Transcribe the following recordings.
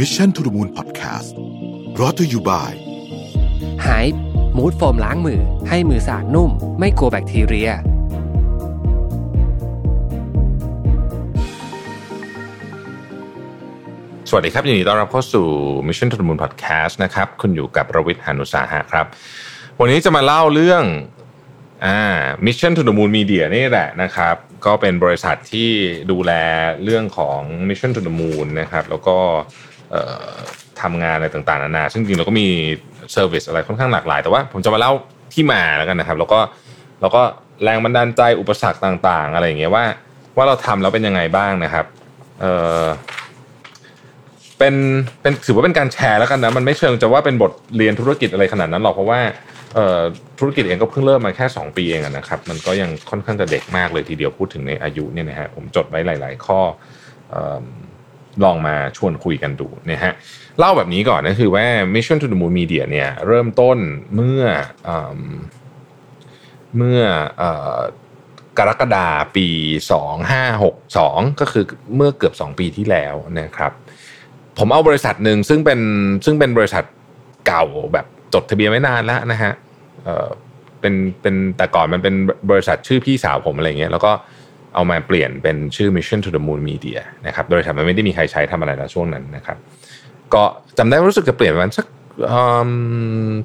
Mission to the Moon Podcast รอ t ธออยู่บ่ายหายมูดโฟมล้างมือ ให้มือสะอาดนุ่ม ไม่กลัวแบคทีเรีย สวัสดีครับยินดีต้อนรับเข้าสู่ Mission to the Moon Podcast นะครับ คุณอยู่กับประวิทย์หานุสาหะครับ วันนี้จะมาเล่าเรื่องอ่า Mission to the Moon Media นี่แหละนะครับ ก็เป็นบริษัทที่ดูแลเรื่องของ Mission to the Moon นะครับ แล้วก็เอ่อ ทำงานอะไรต่างๆนานา ซึ่งจริงๆเราก็มีเซอร์วิสอะไรค่อนข้างหลากหลาย แต่ว่าผมจะมาเล่าที่มาแล้วกันนะครับ แล้วก็แล้วก็แรงบันดาลใจอุปสรรคต่างๆ อะไรอย่างเงี้ยว่าว่าเราทำแล้วเป็นยังไงบ้างนะครับ เออเป็นเป็นถือว่าเป็นการแชร์แล้วกันนะมันไม่เชิงจะว่าเป็นบทเรียนธุรกิจอะไรขนาดนั้นหรอกเพราะว่าธุรกิจเองก็เพิ่งเริ่มมาแค่ 2 ปีเองนะครับ มันก็ยังค่อนข้างจะเด็กมากเลยทีเดียวพูดถึงในอายุเนี่ยนะฮะผมจดไว้หลาย ๆ ข้ออ ลองมาชวนคุยกันดูนะฮะเล่าแบบนี้ก่อนก็คือว่า Mission to the Moon Media เนี่ยเริ่มต้นเมื่อเอมเมื่ออกรกฎาปี 2562 ก็คือเมื่อเกือบ 2 ปีที่แล้วนะครับ ผมเอาบริษัทหนึ่งซึ่งเป็นซึ่งเป็นบริษัทเก่าแบบจดทะเบียนไว้นานแล้วนะฮะเเป็นเป็นแต่ก่อนมันเป็นบริษัทชื่อพี่สาวผมอะไรเงี้ยแล้วก็ เอามาเปลี่ยนเป็นชื่อ Mission to the Moon Media นะครับบริษัทมันไม่ได้มีใครใช้ทำอะไรแล้วช่วงนั้นนะครับก็จำได้รู้สึกจะเปลี่ยนประมาณสัก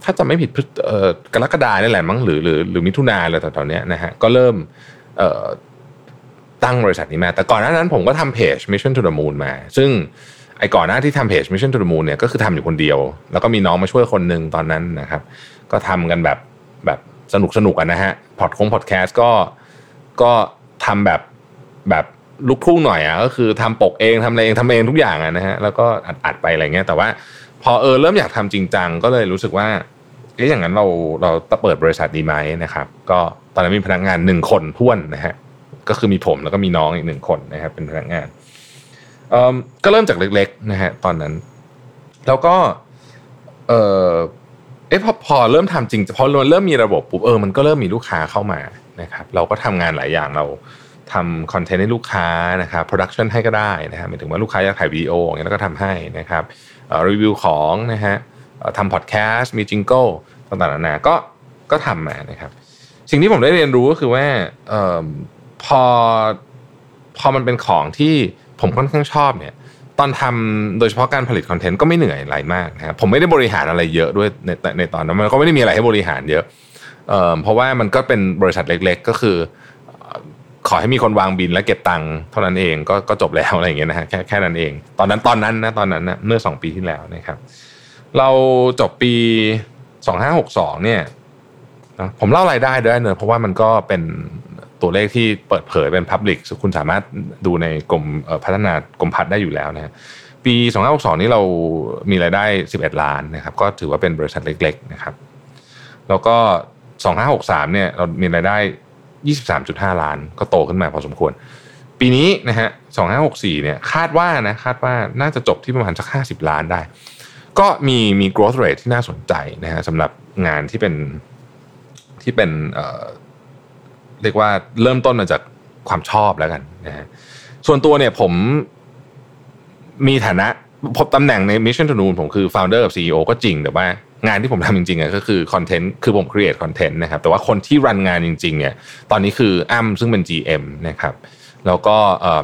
ถ้าจำไม่ผิดกรกฎาเนี่ยแหละมั้งหรือหรือหรือมิถุนาอะไรตอนๆนี้นะฮะก็เริ่มตั้งบริษัทนี้มา แต่ก่อนหน้านั้นผมก็ทำเพจ Mission to the Moon มา ซึ่งไอ้ก่อนหน้าที่ทำเพจ Mission to the Moon เนี่ยก็คือทำอยู่คนเดียว แล้วก็มีน้องมาช่วยคนหนึ่งตอนนั้นนะครับ ก็ทำกันแบบแบบสนุกสนุกกันนะฮะพอดคงพอดแคสต์ก็ก็ ทำแบบแบบลุกทุ่งหน่อยอะก็คือทำปกเองทำอะไรเองทำเองทุกอย่างอะนะฮะแล้วก็อัดอัดไปอะไรเงี้ยแต่ว่าพอเออเริ่มอยากทำจริงจังก็เลยรู้สึกว่าเอ๊ะอย่างนั้นเราเราจะเปิดบริษัทดีไหมนะครับ ก็ตอนนั้นมีพนักงานหนึ่งคนท้วนนะฮะก็คือมีผมแล้วก็มีน้องอีกหนึ่งคนนะครับเป็นพนักงานอืมก็เริ่มจากเล็กๆนะฮะตอนนั้น แล้วก็เออ เอ๊ะพอพอเริ่มทำจริงพอเริ่มมีระบบปุ๊บเออมันก็เริ่มมีลูกค้าเข้ามานะครับเราก็ทำงานหลายอย่างเราทำ content ให้ลูกค้านะครับ production ให้ก็ได้นะฮะหมายถึงว่าลูกค้าอยากถ่ายวิดีโออย่างเงี้ยเราก็ทำให้นะครับรีวิวของนะฮะทำพอดแคสต์มี jingle ต่างๆนานาก็ก็ทำมานะครับสิ่งที่ผมได้เรียนรู้ก็คือว่าออพอพอมันเป็นของที่ผมค่อนข้างชอบเนี่ย ตอนทำโดยเฉพาะการผลิตคอนเทนต์ก็ไม่เหนื่อยอะไรมากนะครับผมไม่ได้บริหารอะไรเยอะด้วยในในตอนนั้นมันก็ไม่ได้มีอะไรให้บริหารเยอะเอ่อเพราะว่ามันก็เป็นบริษัทเล็ก ๆ ก็คือ ขอให้มีคนวางบินและเก็บตังค์เท่านั้นเองก็ก็จบแล้วอะไรอย่างเงี้ยนะฮะแค่แค่นั้นเอง ตอนนั้นตอนนั้นนะตอนนั้นนะเมื่อสองปีที่แล้วนะครับ เราจบปี2562เนี่ยผมเล่ารายได้ด้วยเนอะเพราะว่ามันก็เป็น ตัวเลขที่เปิดเผยเป็น Public คุณสามารถดูในกรมพัฒนากรมพัฒน์ได้อยู่แล้วนะฮะปี2562นี้เรามีรายได้ 11 ล้านนะครับ ก็ถือว่าเป็นบริษัทเล็ก ๆ นะครับ แล้วก็ 2563เนี่ยเรามีรายได้ 23.5 ล้าน ก็โตขึ้นมาพอสมควร ปีนี้นะฮะ2564เนี่ยคาดว่านะคาดว่าน่าจะจบที่ประมาณสัก 50 ล้านได้ ก็มีมี growth rate ที่น่าสนใจนะฮะสำหรับงานที่เป็นที่เป็น เรียกว่าเริ่มต้นมาจากความชอบแล้วกันนะฮะส่วนตัวเนี่ยผมมีฐานะพบตำแหน่งใน Mission to Moon ผมคือ founder กับ CEO ก็จริงแต่ว่างานที่ผมทำจริงๆก็คือคอนเทนต์คือผม create คอนเทนต์นะครับแต่ว่าคนที่รันงานจริงๆเนี่ยตอนนี้คืออ้ำซึ่งเป็น GM นะครับแล้วก็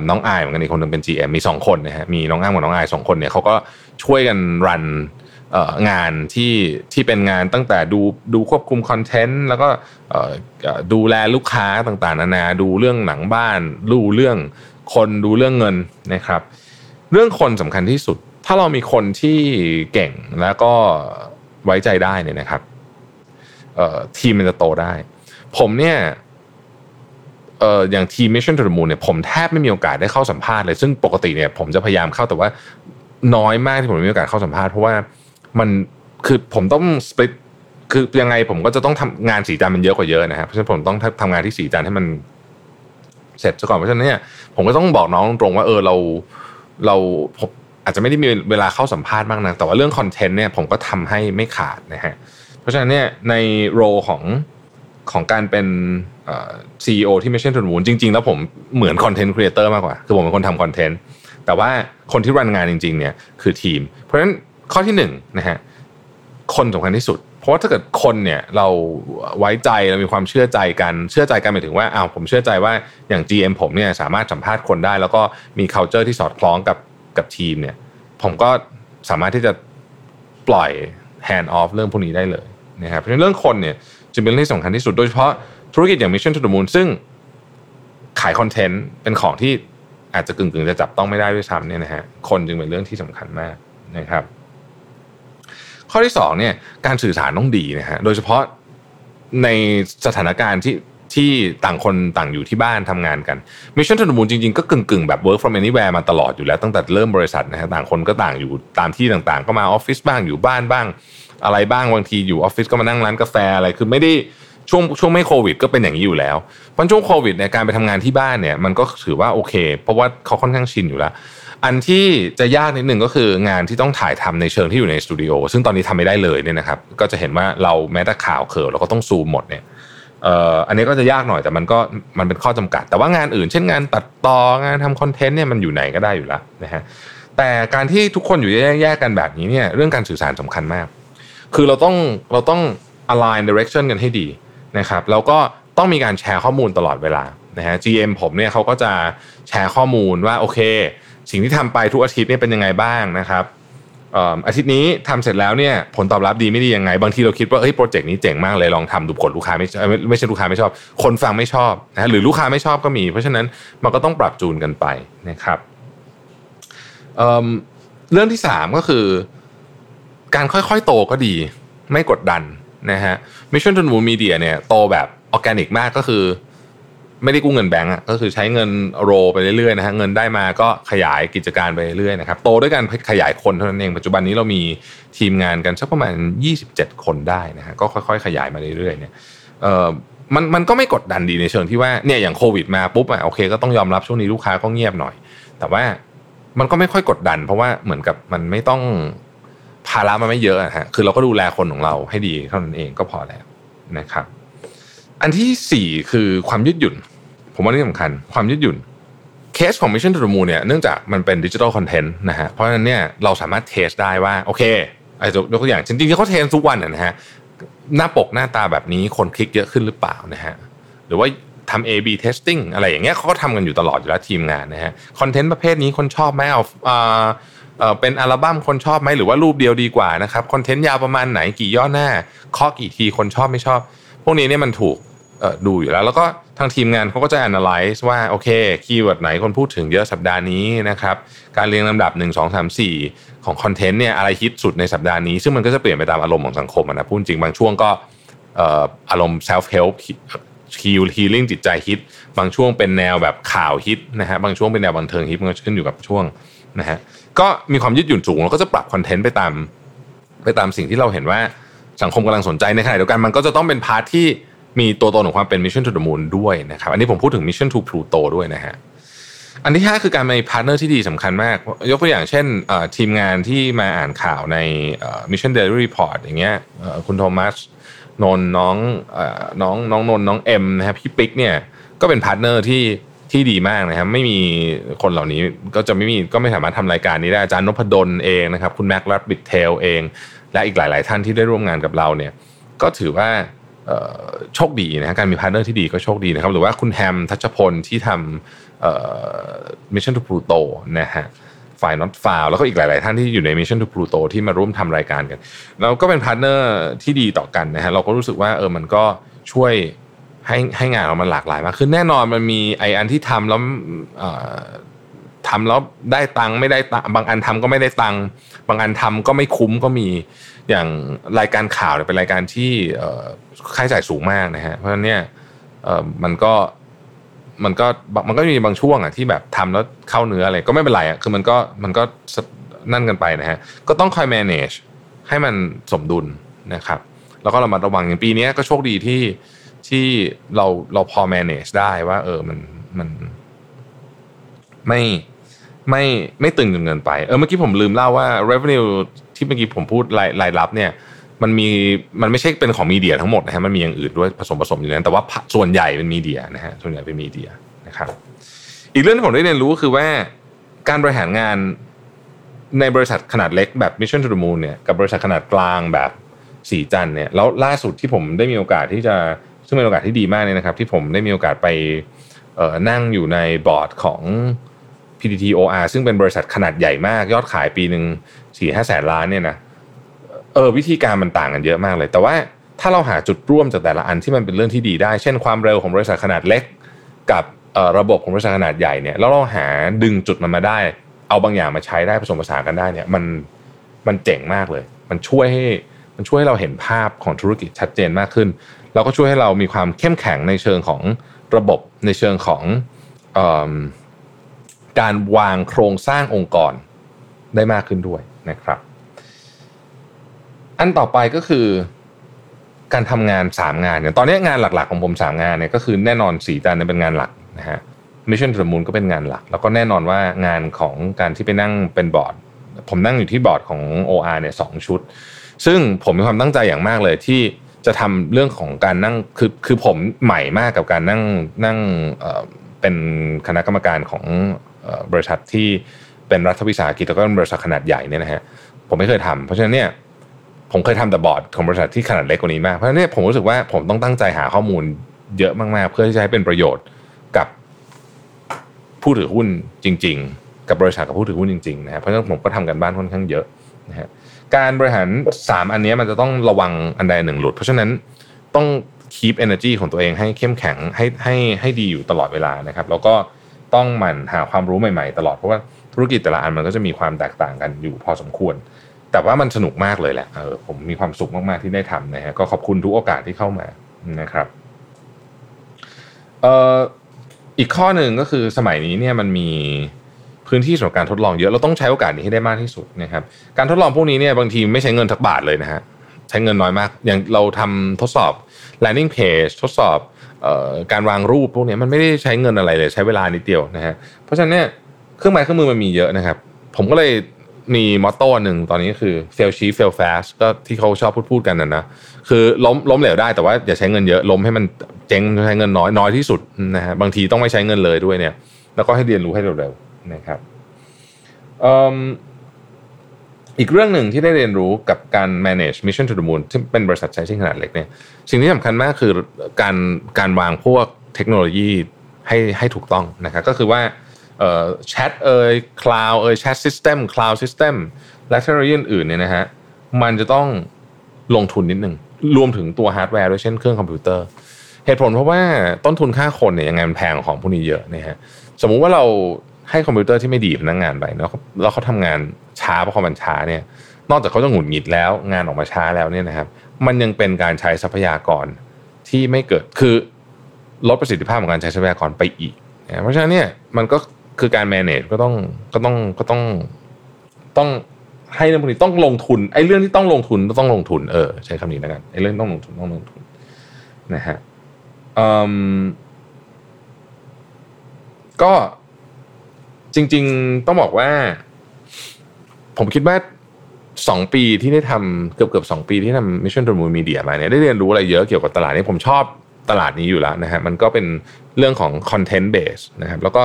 น้องอายเหมือนกันอีกคนหนึ่งเป็น GM มีสองคนนะฮะมีน้องอ้ำกับน้องอายสองคนเนี่ยเขาก็ช่วยกันรัน งานที่ที่เป็นงานตั้งแต่ดูดูควบคุมคอนเทนต์แล้วก็ดูแลลูกค้าต่างๆ นานาดูเรื่องหนังบ้านดูเรื่องคนดูเรื่องเงินนะครับ เรื่องคนสำคัญที่สุด ถ้าเรามีคนที่เก่งแล้วก็ไว้ใจได้เนี่ยนะครับทีมมันจะโตได้ ผมเนี่ยเอ่ออย่างทีม Mission to the Moon เนี่ยผมแทบไม่มีโอกาสได้เข้าสัมภาษณ์เลย ซึ่งปกติเนี่ยผมจะพยายามเข้าแต่ว่าน้อยมากที่ผมมีโอกาสเข้าสัมภาษณ์เพราะว่า มันคือผมต้องสปริตคือยังไงผมก็จะต้องทำงานสีจันมันเยอะกว่าเยอะนะครับเพราะฉะนั้นผมต้องทำงานที่สีจันให้มันเสร็จซะก่อนเพราะฉะนั้นเนี่ยผมก็ต้องบอกน้องตรงๆว่าเออเราเราผมอาจจะไม่ได้มีเวลาเข้าสัมภาษณ์มากนะแต่ว่าเรื่องคอนเทนต์เนี่ยผมก็ทำให้ไม่ขาดนะฮะเพราะฉะนั้นเนี่ยในโรของของการเป็นซีอีโอที่ไม่ใช่ทุนมูลจริง ๆ แล้วผมเหมือน content creator มากกว่า คือผมเป็นคนทำ content แต่ว่าคนที่ run งานจริง ๆ เนี่ยคือทีม เพราะฉะนั้น ข้อที่หนึ่งนะฮะคนสำคัญที่สุด เพราะว่าถ้าเกิดคนเนี่ยเราไว้ใจเรามีความเชื่อใจกันเชื่อใจกันหมายถึงว่าอ้าวผมเชื่อใจว่าอย่าง GM ผมเนี่ยสามารถสัมภาษณ์คนได้ แล้วก็มี culture ที่สอดคล้องกับกับทีมเนี่ย ผมก็สามารถที่จะปล่อย hand off เรื่องพวกนี้ได้เลยนะครับเพราะฉะนั้นเรื่องคนเนี่ยจึงเป็นเรื่องที่สำคัญที่สุดโดยเฉพาะธุรกิจอย่าง Mission to the Moon ซึ่งขายคอนเทนต์เป็นของที่อาจจะกึ่งๆจะจับต้องไม่ได้ด้วยซ้ำเนี่ยนะฮะคนจึงเป็นเรื่องที่สำคัญมากนะครับ ข้อที่สองเนี่ยการสื่อสารต้องดีนะฮะโดยเฉพาะในสถานการณ์ที่ที่ต่างคนต่างอยู่ที่บ้านทำงานกัน Mission to the Moon จริงๆ ก็กึ่งๆ แบบ work from anywhere มาตลอดอยู่แล้วตั้งแต่เริ่มบริษัทนะฮะต่างคนก็ต่างอยู่ตามที่ต่างๆ ก็มาออฟฟิศบ้างอยู่บ้านบ้าง อะไรบ้างบางทีอยู่ออฟฟิศก็มานั่งร้านกาแฟอะไรคือไม่ได้ช่วงช่วงไม่โควิด ก็เป็นอย่างนี้อยู่แล้วเพราะช่วงโควิดเนี่ยการไปทำงานที่บ้านเนี่ยมันก็ถือว่าโอเค เพราะว่าเขาค่อนข้างชินอยู่แล้ว อันที่จะยากนิดหนึ่งก็คืองานที่ต้องถ่ายทำในเชิงที่อยู่ในสตูดิโอซึ่งตอนนี้ทำไม่ได้เลยเนี่ยนะครับ ก็จะเห็นว่าเราแม้แต่ข่าวเขิร์เราก็ต้องซูมหมดเนี่ยเอ่ออันนี้ก็จะยากหน่อยแต่มันก็มันเป็นข้อจำกัด แต่ว่างานอื่น เช่นงานตัดต่องานทำคอนเทนต์เนี่ยมันอยู่ไหนก็ได้อยู่แล้วนะฮะแต่การที่ทุกคนอยู่แยกๆกันแบบนี้เนี่ยเรื่องการสื่อสารสำคัญมาก คือเราต้องเราต้อง align direction กันให้ดีนะครับแล้วก็ต้องมีการแชร์ข้อมูลตลอดเวลานะฮะ GM ผมเนี่ยเขาก็จะแชร์ข้อมูลว่าโอเค สิ่งที่ทำไปทุกอาทิตย์เนี่ยเป็นยังไงบ้างนะครับอาทิตย์นี้ทำเสร็จแล้วเนี่ยผลตอบรับดีไม่ดียังไง บางทีเราคิดว่าเฮ้ยโปรเจกต์นี้เจ๋งมากเลยลองทำดูผลลูกค้าไม่ไม่ใช่ลูกค้าไม่ชอบ คนฟังไม่ชอบนะหรือลูกค้าไม่ชอบก็มี เพราะฉะนั้นมันก็ต้องปรับจูนกันไปนะครับเเรื่องที่สามก็คือ การค่อยๆโตก็ดี ไม่กดดันนะฮะ Mission to the Moon Media เนี่ยโตแบบออร์แกนิกมากก็คือ ไม่ได้กู้เงินแบงก์อะก็คือใช้เงินโรไปเรื่อยๆนะฮะเงินได้มาก็ขยายกิจการไปเรื่อยๆนะครับโตด้วยการขยายคนเท่านั้นเองปัจจุบันนี้เรามีทีมงานกันสักประมาณ 27 คนได้นะฮะก็ค่อยๆ ขยายมาเรื่อยๆเนี่ยเอ่อมันมันก็ไม่กดดันดีในเชิงที่ว่าเนี่ยอย่างโควิดมาปุ๊บอะโอเคก็ต้องยอมรับช่วงนี้ลูกค้าก็เงียบหน่อย แต่ว่ามันก็ไม่ค่อยกดดัน เพราะว่าเหมือนกับมันไม่ต้องภาระมันไม่เยอะฮะคือเราก็ดูแลคนของเราให้ดีเท่านั้นเองก็พอแล้วนะครับ อันที่สี่คือความยืดหยุ่น ผมว่านี่สำคัญ ความยืดหยุ่นเคสของ Mission to the Moon เนี่ยเนื่องจากมันเป็นดิจิทัลคอนเทนต์นะฮะเพราะฉะนั้นเนี่ยเราสามารถเทสได้ว่าโอเคไอ้ยกตัวอย่างจริงๆเขา test ทุกวันนะฮะหน้าปกหน้าตาแบบนี้คนคลิกเยอะขึ้นหรือเปล่านะฮะหรือว่าทำ A/B testing อะไรอย่างเงี้ยเขาก็ทำกันอยู่ตลอดอยู่แล้วทีมงานนะฮะ content ประเภทนี้คนชอบไหมเอาเป็นอัลบั้มคนชอบไหมหรือว่ารูปเดียวดีกว่านะครับ content ยาวประมาณไหนกี่ย่อหน้าเคาะกี่ทีคนชอบไม่ชอบ พวกนี้เนี่ยมันถูก ดูอยู่แล้ว แล้วก็ทางทีมงานเขาก็จะ analyze ว่าโอเค keyword ไหนคนพูดถึงเยอะสัปดาห์นี้นะครับการเรียงลำดับ 1 2 3 4 ของ content เนี่ยอะไรฮิตสุดในสัปดาห์นี้ ซึ่งมันก็จะเปลี่ยนไปตามอารมณ์ของสังคมนะพูดจริงบางช่วงก็อารมณ์ self help heal healing จิตใจฮิต บางช่วงเป็นแนวแบบข่าวฮิตนะฮะบางช่วงเป็นแนวบันเทิงฮิตมันก็ขึ้นอยู่กับช่วงนะฮะก็มีความยืดหยุ่นสูงแล้วก็จะปรับ content ไปตาม ไปตามสิ่งที่เราเห็นว่าสังคมกำลังสนใจในขณะเดียวกันมันก็จะต้องเป็น part ที่ มีตัวตนของความเป็น Mission to the Moon ด้วยนะครับ อันนี้ผมพูดถึง Mission to Pluto ด้วยนะฮะอันที่ 5 คือการมี partner ที่ดีสำคัญมาก ยกตัวอย่างเช่นทีมงานที่มาอ่านข่าวใน Mission Daily Report อย่างเงี้ยคุณโทมัสนนน้องน้องน้องนนน้องเอ็มนะครับพี่ปิ๊กเนี่ยก็เป็น partner ที่ที่ดีมากนะครับไม่มีคนเหล่านี้ก็จะไม่มีก็ไม่สามารถทำรายการนี้ได้อาจารย์นพดลเองนะครับ คุณแม็กลัดบิทเทลเอง และอีกหลาย ๆ ท่านที่ได้ร่วมงานกับเราเนี่ย ก็ถือว่า โชคดีนะการมี partner ที่ดีก็โชคดีนะครับหรือว่าคุณแฮมทัชพลที่ทำ Mission To Pluto นะฮะฝ้ายน็อตฟาวแล้วก็อีกหลาย ๆ ท่านที่อยู่ใน Mission To Pluto ที่มาร่วมทำรายการกัน เราก็เป็น partner ที่ดีต่อกันนะฮะเราก็รู้สึกว่าเออมันก็ช่วยให้ให้งานเรามันหลากหลายมากขึ้นแน่นอนมันมีไอ้อันที่ทำแล้ว ทำแล้วได้ตังค์ไม่ได้ตังค์บางอันทำก็ไม่ได้ตังค์บางอันทำก็ไม่คุ้มก็มีอย่างรายการข่าวเนี่ยเป็นรายการที่ค่าใช้จ่ายสูงมากนะฮะเพราะฉะนั้นเนี่ยมันก็มันก็มันก็มีบางช่วงอะที่แบบทำแล้วเข้าเนื้ออะไรก็ไม่เป็นไรอะคือมันก็มันก็นั่นกันไปนะฮะก็ต้องคอย manage ให้มันสมดุลนะครับ แล้วก็เรามาระวังอย่างปีนี้ก็โชคดีที่ที่เราเราพอ manage ได้ว่า เออมันมันไม่ ไม่ไม่ตึงจนเกินไปเออเมื่อกี้ผมลืมเล่าว่า revenue ที่เมื่อกี้ผมพูดรายรายรับเนี่ยมันมีมันไม่ใช่เป็นของมีเดียทั้งหมดนะฮะมันมีอย่างอื่นด้วยผสมผสมอยู่นั้นแต่ว่าส่วนใหญ่เป็นมีเดียนะฮะส่วนใหญ่เป็นมีเดียนะครับอีกเรื่องที่ผมได้เรียนรู้คือว่าการบริหารงานในบริษัทขนาดเล็กแบบ Mission to the Moon เนี่ยกับบริษัทขนาดกลางแบบสีจันเนี่ยแล้วล่าสุดที่ผมได้มีโอกาสที่จะซึ่งเป็นโอกาสที่ดีมากเลยนะครับ ที่ผมได้มีโอกาสไปนั่งอยู่ในบอร์ดของ PTTOR ซึ่งเป็นบริษัทขนาดใหญ่มาก ยอดขายปีหนึ่งสี่ห้าแสนล้านเนี่ยนะเออวิธีการมันต่างกันเยอะมากเลย แต่ว่าถ้าเราหาจุดร่วมจากแต่ละอันที่มันเป็นเรื่องที่ดีได้ เช่นความเร็วของบริษัทขนาดเล็ก กับระบบของบริษัทขนาดใหญ่เนี่ยแล้วเราหาดึงจุดมันมาได้ เอาบางอย่างมาใช้ได้ผสมผสานกันได้เนี่ยมันมันเจ๋งมากเลย มันช่วยให้มันช่วยให้เราเห็นภาพของธุรกิจชัดเจนมากขึ้น แล้วก็ช่วยให้เรามีความเข้มแข็งในเชิงของระบบในเชิงของ การวางโครงสร้างองค์กรได้มากขึ้นด้วยนะครับ อันต่อไปก็คือการทำงาน 3 งานเนี่ยตอนนี้งานหลักๆของผม 3 งานเนี่ยก็คือแน่นอนสีจันเป็นงานหลักนะฮะมิชชั่นทูมูลก็เป็นงานหลัก แล้วก็แน่นอนว่างานของการที่ไปนั่งเป็นบอร์ด ผมนั่งอยู่ที่บอร์ดของ OR เนี่ยสชุด ซึ่งผมมีความตั้งใจอย่างมากเลยที่จะทำเรื่องของการนั่งคือคือผมใหม่มากกับการนั่งนั่งเป็นคณะกรรมการของ บริษัทที่เป็นรัฐวิสาหกิจแล้วก็เป็นบริษัทขนาดใหญ่เนี่ยนะฮะผมไม่เคยทำเพราะฉะนั้นเนี่ยผมเคยทำแต่บอร์ดของบริษัทที่ขนาดเล็กกว่านี้มากเพราะฉะนั้นผมรู้สึกว่าผมต้องตั้งใจหาข้อมูลเยอะมากๆ เพื่อที่จะให้เป็นประโยชน์กับผู้ถือหุ้นจริง ๆ กับบริษัทกับผู้ถือหุ้นจริงๆนะฮะเพราะฉะนั้นผมก็ทำกันบ้านค่อนข้างเยอะนะฮะการบริหาร 3 อันนี้มันจะต้องระวังอันใดหนึ่งหลุด เพราะฉะนั้นต้อง keep energy ของตัวเองให้เข้มแข็งให้ให้ให้ดีอยู่ตลอดเวลานะครับ แล้วก็ ต้องหมั่นหาความรู้ใหม่ๆ ตลอดเพราะว่าธุรกิจแต่ละอันมันก็จะมีความแตกต่างกันอยู่พอสมควร แต่ว่ามันสนุกมากเลยแหละเออผมมีความสุขมากๆที่ได้ทำนะฮะก็ขอบคุณทุกโอกาสที่เข้ามานะครับเอ่ออีกข้อหนึ่งก็คือสมัยนี้เนี่ยมันมีพื้นที่สำหรับการทดลองเยอะเราต้องใช้โอกาสนี้ให้ได้มากที่สุดนะครับการทดลองพวกนี้เนี่ยบางทีไม่ใช้เงินทักบาทเลยนะฮะใช้เงินน้อยมาก อย่างเราทำทดสอบ landing page ทดสอบ การวางรูปพวกนี้มันไม่ได้ใช้เงินอะไรเลยใช้เวลานิดเดียวนะฮะเพราะฉะนั้นเนี่ยเครื่องไม้เครื่องมือมันมีเยอะนะครับ ผมก็เลยมีมอตโต้หนึ่งตอนนี้คือ fail cheap fail fast ก็ที่เขาชอบพูดพูดกันนะนะคือล้มล้มเหลวได้แต่ว่าอย่าใช้เงินเยอะล้มให้มันเจ๊งใช้เงินน้อยน้อยที่สุดนะฮะบางทีต้องไม่ใช้เงินเลยด้วยเนี่ย แล้วก็ให้เรียนรู้ให้เร็วๆนะครับ อีกเรื่องหนึ่งที่ได้เรียนรู้กับการ manage Mission To The Moon ที่เป็นบริษัทใช้ชิ้นขนาดเล็กเนี่ยสิ่งที่สำคัญมากคือการการวางพวกเทคโนโลยีให้ให้ถูกต้องนะครับก็คือว่าแชทเอ่ย cloud เอ่ย chat system cloud system และเทคโนโลยีอื่นเนี่ยนะฮะมันจะต้องลงทุนนิดหนึ่งรวมถึงตัวฮาร์ดแวร์ด้วยเช่นเครื่องคอมพิวเตอร์ เหตุผลเพราะว่าต้นทุนค่าคนเนี่ยยังไงมันแพงของพวกนี้เยอะนะฮะสมมุติว่าเราให้คอมพิวเตอร์ที่ไม่ดีพนักงานไปแล้วแล้วเขาทำงาน ช้าเพราะความมันช้าเนี่ย นอกจากเขาจะหงุดหงิดแล้ว งานออกมาช้าแล้วเนี่ยนะครับ มันยังเป็นการใช้ทรัพยากรที่ไม่เกิดคือลดประสิทธิภาพของการใช้ทรัพยากรไปอีกเพราะฉะนั้นเนี่ยมันก็คือการ manage ก็ต้องก็ต้องก็ต้องต้องให้เรื่องพวกนี้ต้องลงทุนไอ้เรื่องที่ต้องลงทุนต้องลงทุนเออใช้คำนี้แล้วกันไอ้เรื่องต้องลงทุนต้องลงทุนนะฮะก็จริง ๆ ต้องบอกว่า ผมคิดว่าสองปีที่ได้ทำเกือบเกือบสองปีที่ทำ Mission to Moon Media มาเนี่ยได้เรียนรู้อะไรเยอะเกี่ยวกับตลาดนี้ผมชอบตลาดนี้อยู่แล้วนะฮะมันก็เป็นเรื่องของ content base นะครับแล้วก็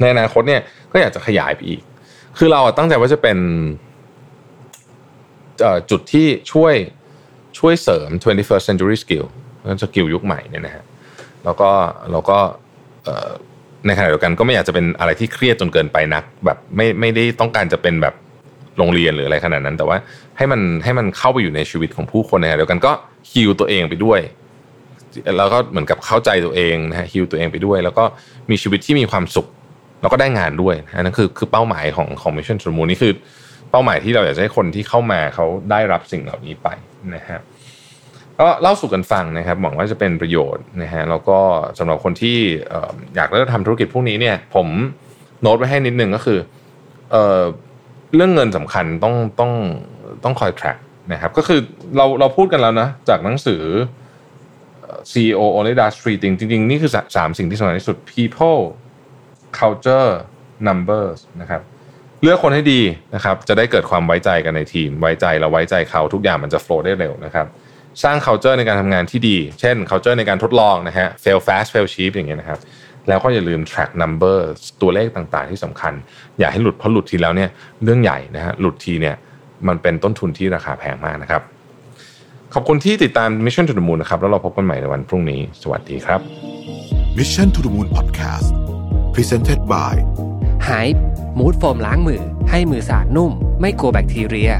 ในอนาคตเนี่ยก็อยากจะขยายไปอีก คือเราตั้งใจว่าจะเป็นจุดที่ช่วยช่วยเสริม 21st century skill สกิลยุคใหม่เนี่ยนะฮะแล้วก็เราก็ ในขณะเดียวกันก็ไม่อยากจะเป็นอะไรที่เครียดจนเกินไปนัก แบบไม่ไม่ได้ต้องการจะเป็นแบบโรงเรียนหรืออะไรขนาดนั้น แต่ว่าให้มันให้มันเข้าไปอยู่ในชีวิตของผู้คนในขณะเดียวกันก็ฮิวตัวเองไปด้วยแล้วก็เหมือนกับเข้าใจตัวเองนะฮะฮิวตัวเองไปด้วย แล้วก็มีชีวิตที่มีความสุข แล้วก็ได้งานด้วยนั่นคือคือเป้าหมายของของ Mission To The Moon นี่คือเป้าหมายที่เราอยากจะให้คนที่เข้ามาเขาได้รับสิ่งเหล่านี้ไปนะฮะ ก็เล่าสู่กันฟังนะครับหวังว่าจะเป็นประโยชน์นะฮะแล้วก็สำหรับคนที่อยากเริ่มทำธุรกิจพวกนี้เนี่ย ผมโน้ตไว้ให้นิดนึงก็คือเรื่องเงินสำคัญต้องต้องต้องคอย track นะครับก็คือเราเราพูดกันแล้วนะ จากหนังสือ CEO Only Does Three Things จริงๆ นี่คือสามสิ่งที่สำคัญที่สุด people culture numbers นะครับเลือกคนให้ดีนะครับ จะได้เกิดความไว้ใจกันในทีม ไว้ใจเราไว้ใจเขาทุกอย่างมันจะ flow ได้เร็วนะครับ สร้าง culture ในการทำงานที่ดี เช่น culture ในการทดลองนะฮะ fail fast fail cheap อย่างเงี้ยนะครับ แล้วก็อย่าลืม track number ตัวเลขต่างๆ ที่สำคัญ อย่าให้หลุดเพราะหลุดทีแล้วเนี่ยเรื่องใหญ่นะฮะหลุดทีเนี่ยมันเป็นต้นทุนที่ราคาแพงมากนะครับ ขอบคุณที่ติดตาม Mission to the Moon นะครับ แล้วเราพบกันใหม่ในวันพรุ่งนี้ สวัสดีครับ Mission to the Moon Podcast Presented by ไฮมูดโฟมล้างมือ ให้มือสะอาดนุ่ม ไม่กลัวแบคทีเรีย